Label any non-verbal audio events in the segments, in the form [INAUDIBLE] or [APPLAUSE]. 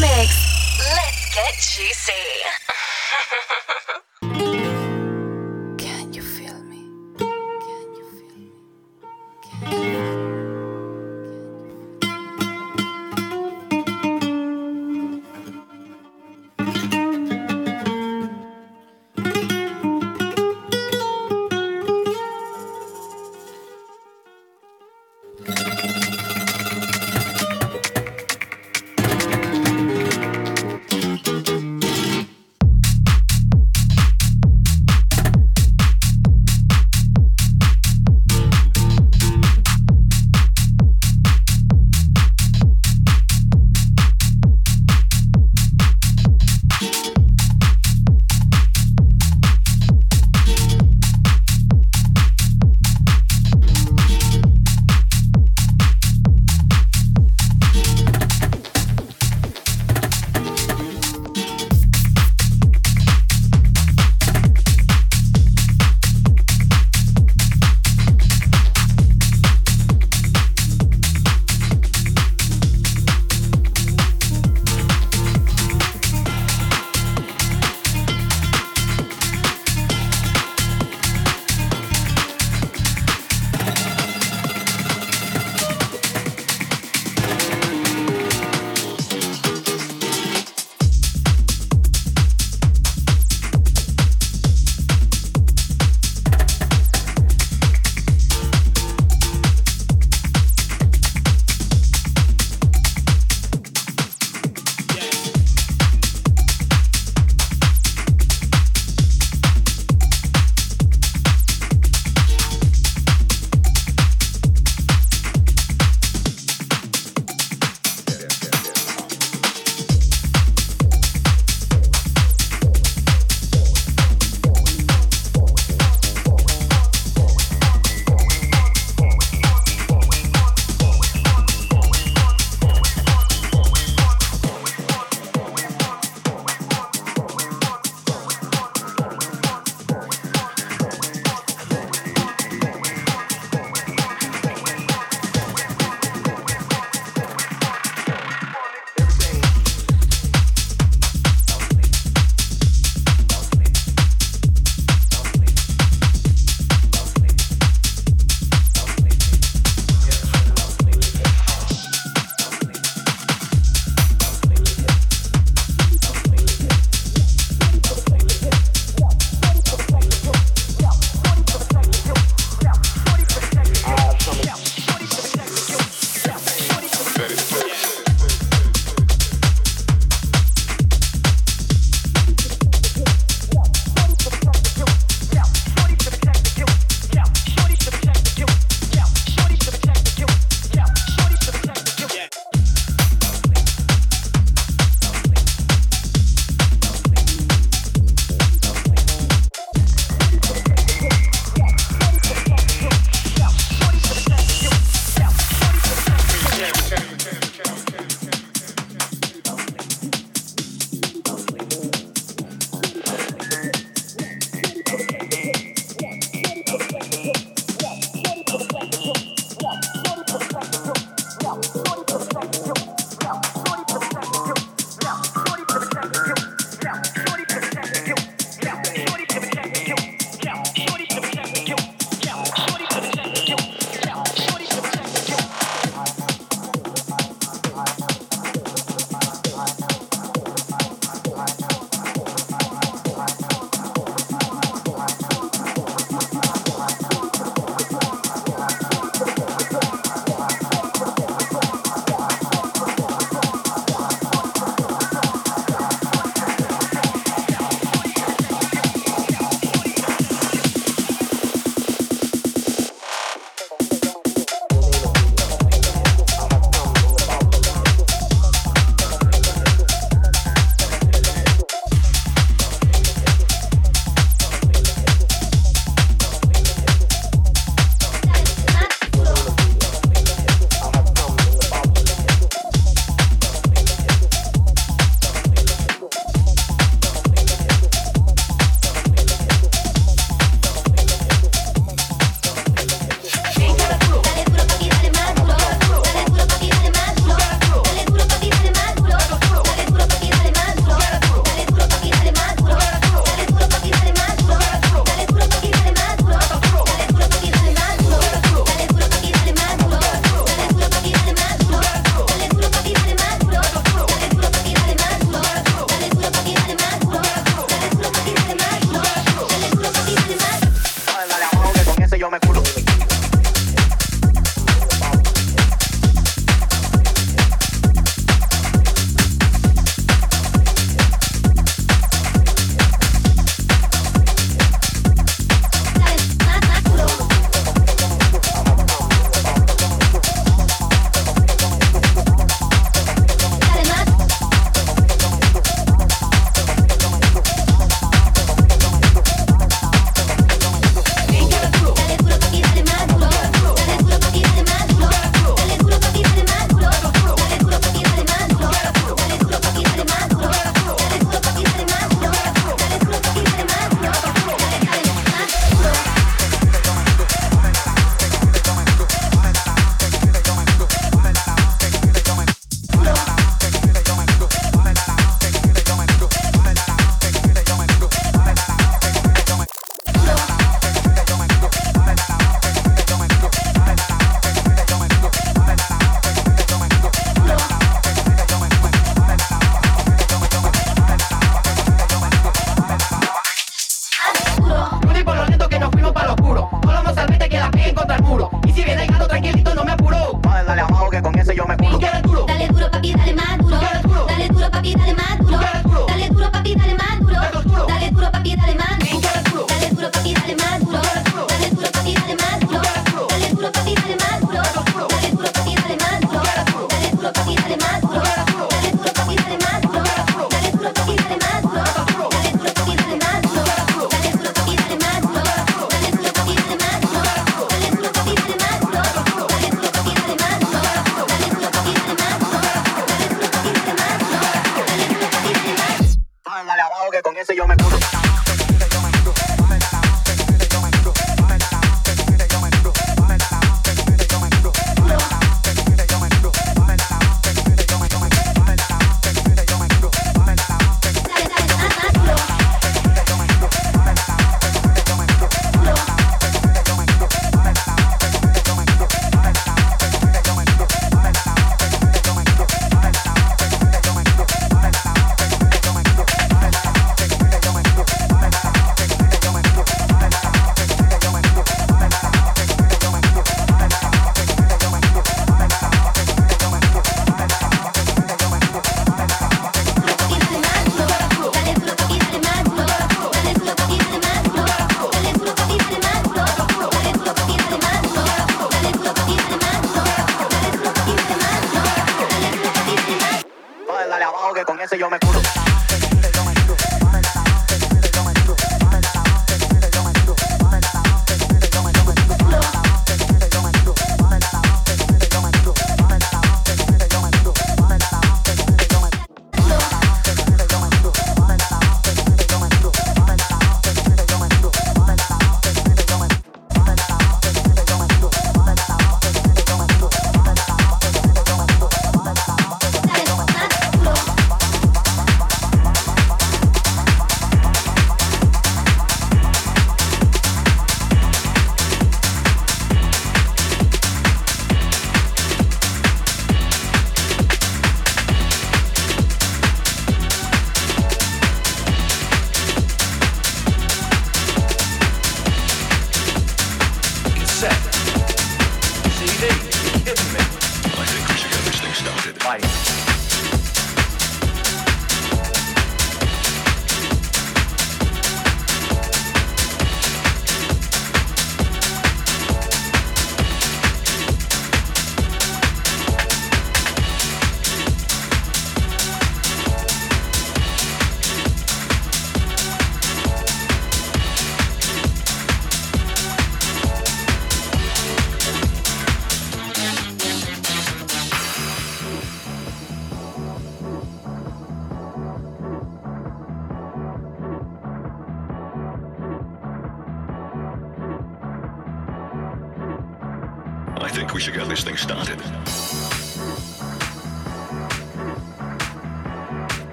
mix. Let's get juicy. [LAUGHS]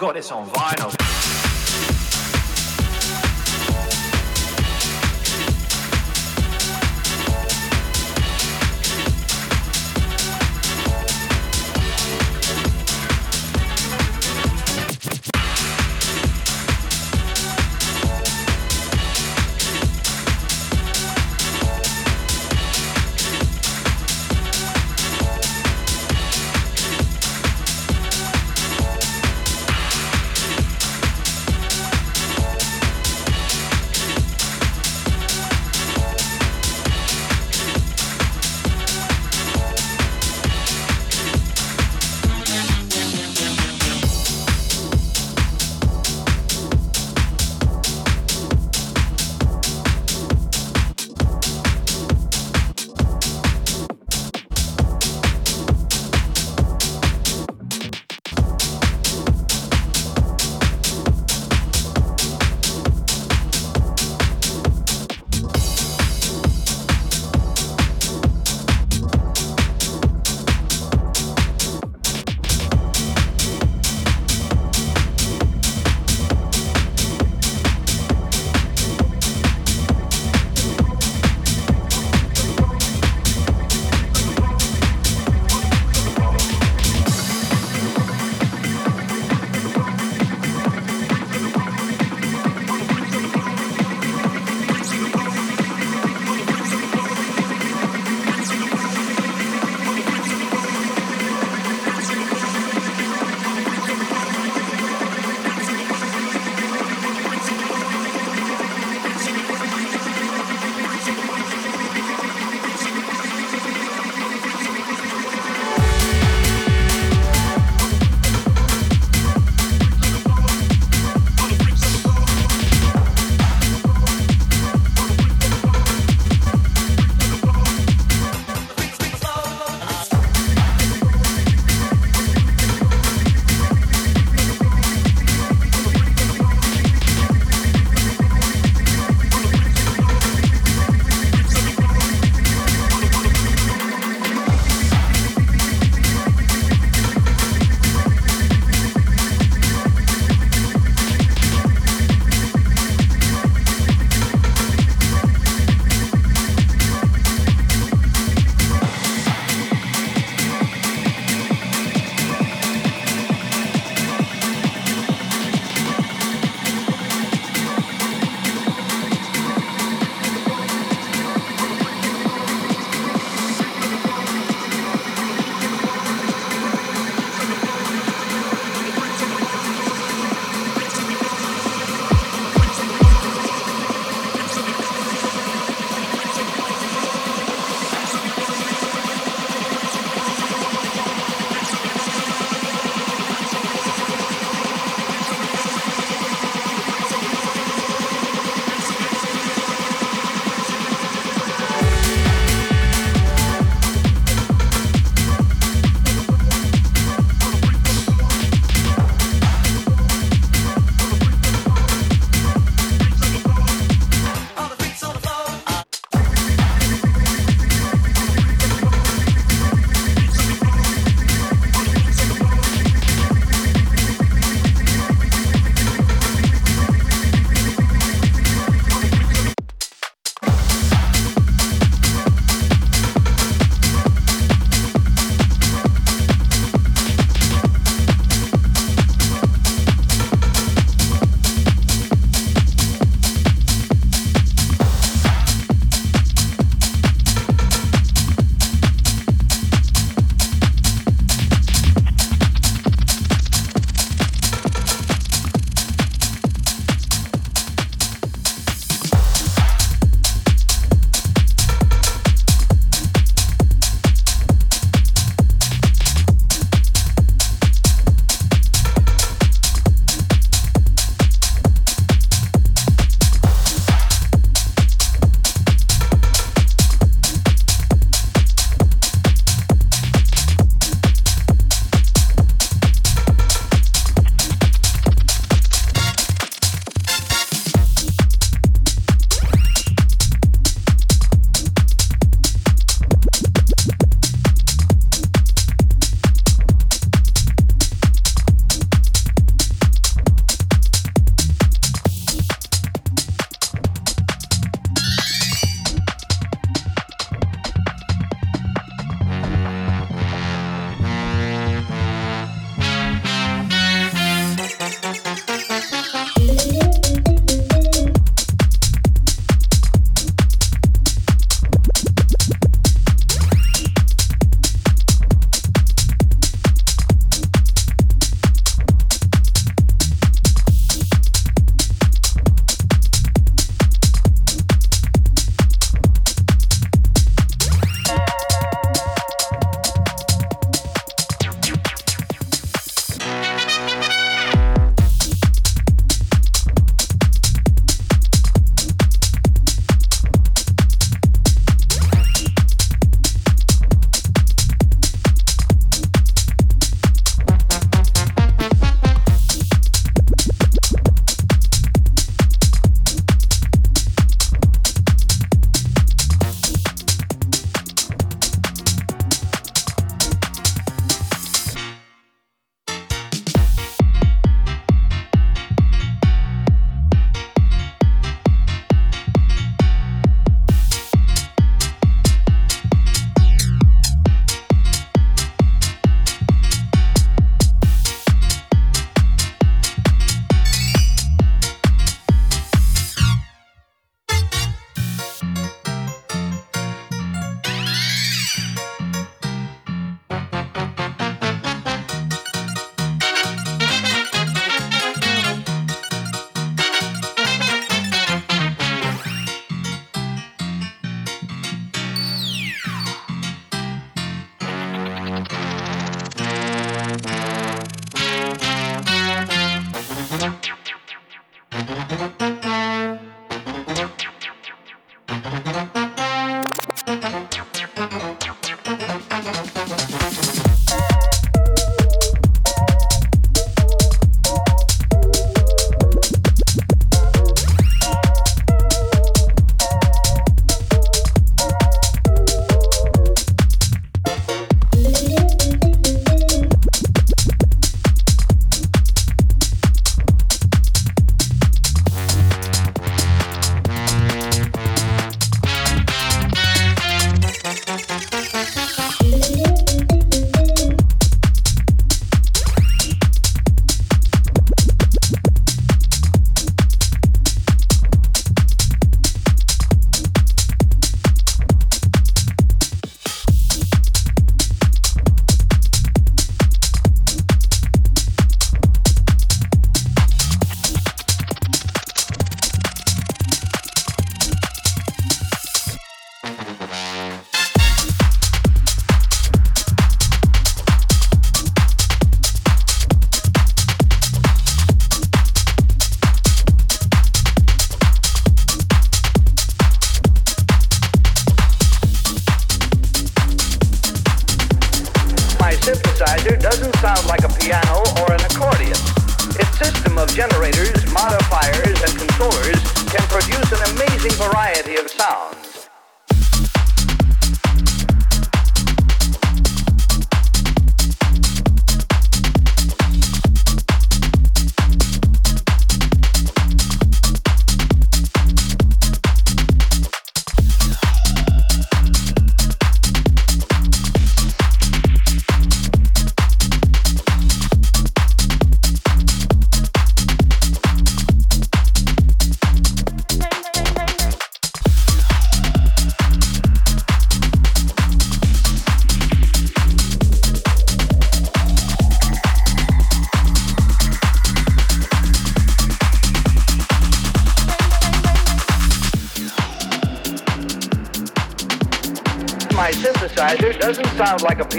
got this on vinyl.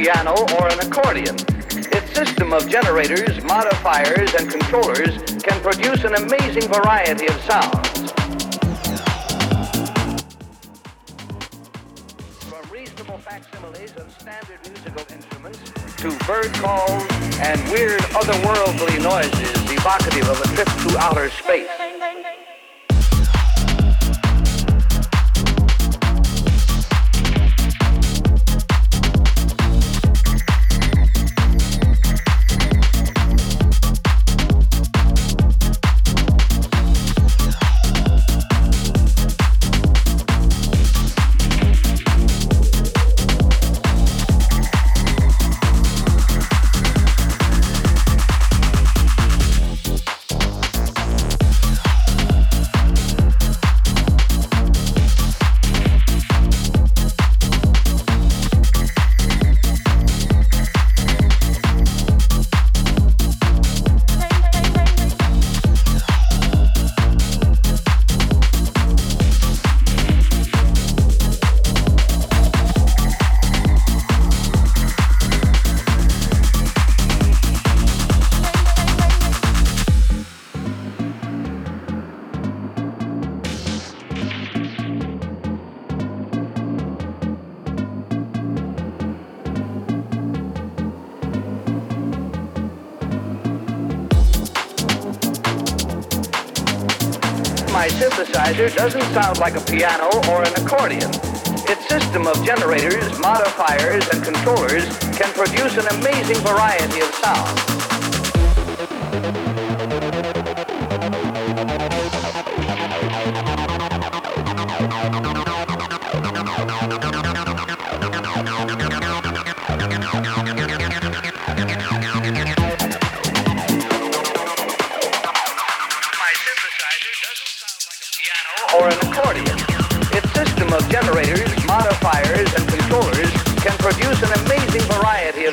Piano or an accordion. Its system of generators, modifiers, and controllers can produce an amazing variety of sounds. From reasonable facsimiles of standard musical instruments to bird calls and weird otherworldly noises evocative of a trip to outer space. Synthesizer doesn't sound like a piano or an accordion. Its system of generators, modifiers, and controllers can produce an amazing variety of sounds.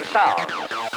Universal.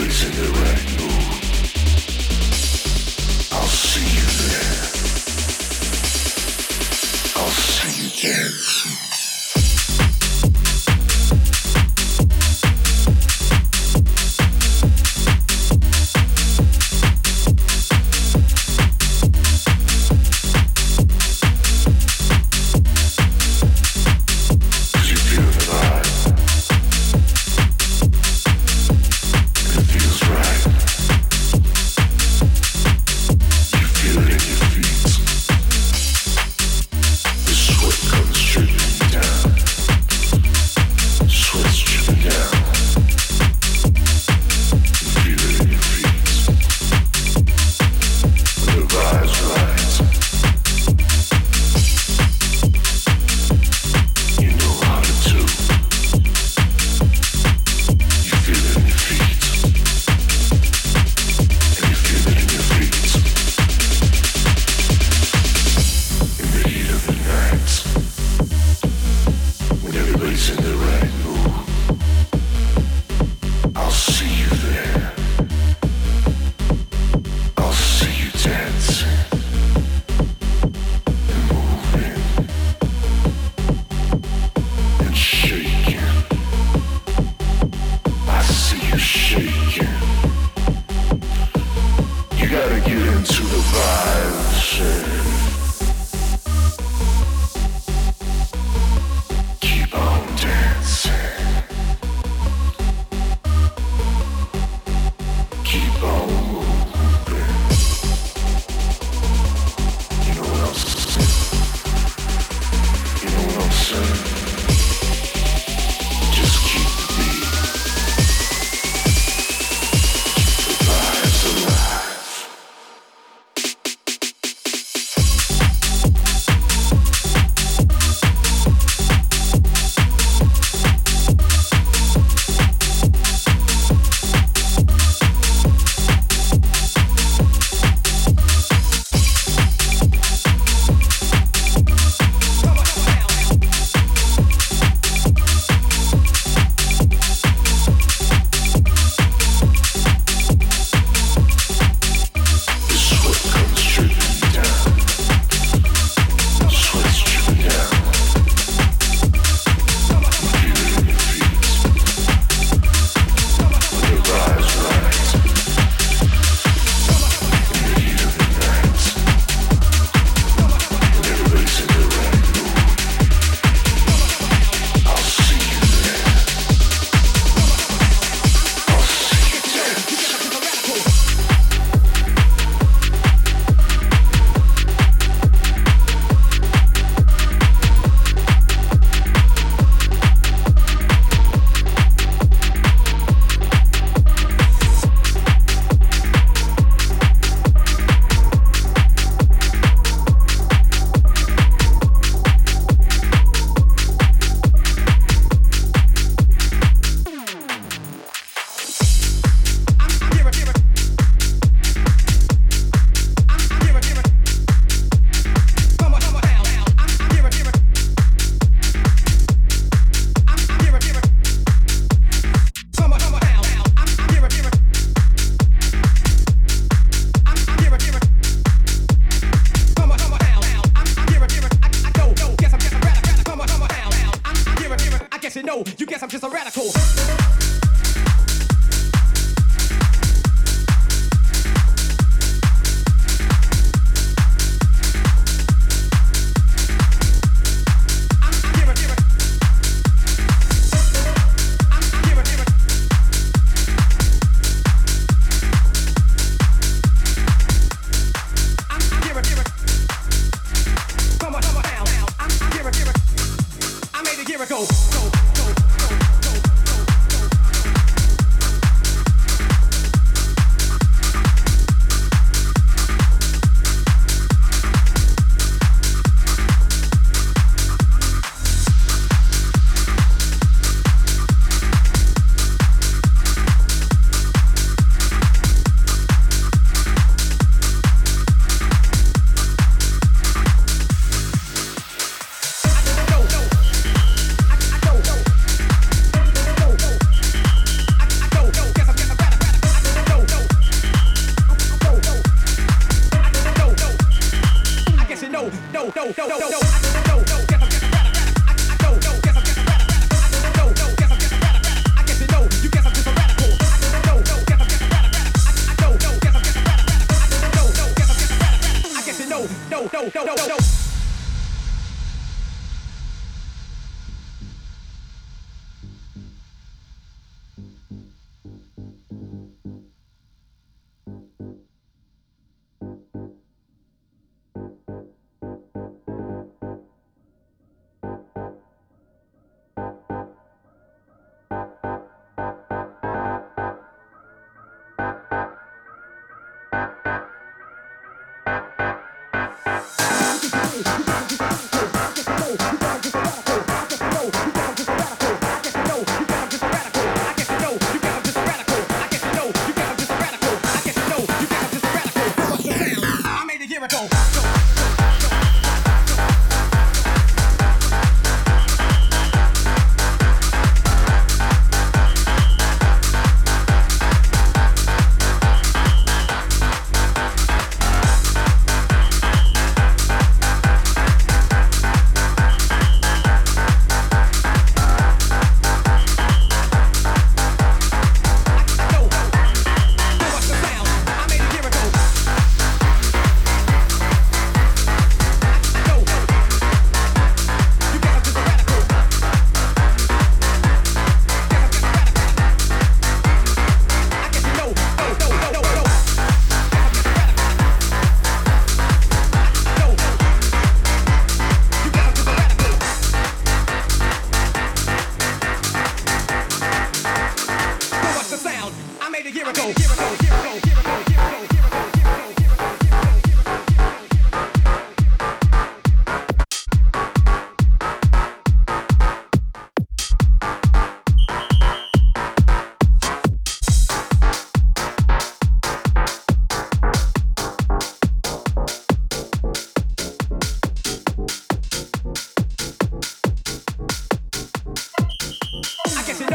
It's in the rain.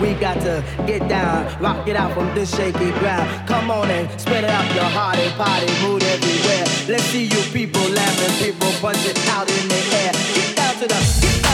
We got to get down, rock it out from this shaky ground. Come on and spread it out your heart and party mood everywhere. Let's see you people laughing, people punching out in the air. Get down to the,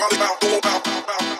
body bound, all about, about, about.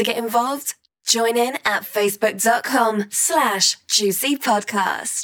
To get involved? Join in at facebook.com slash juicy podcast.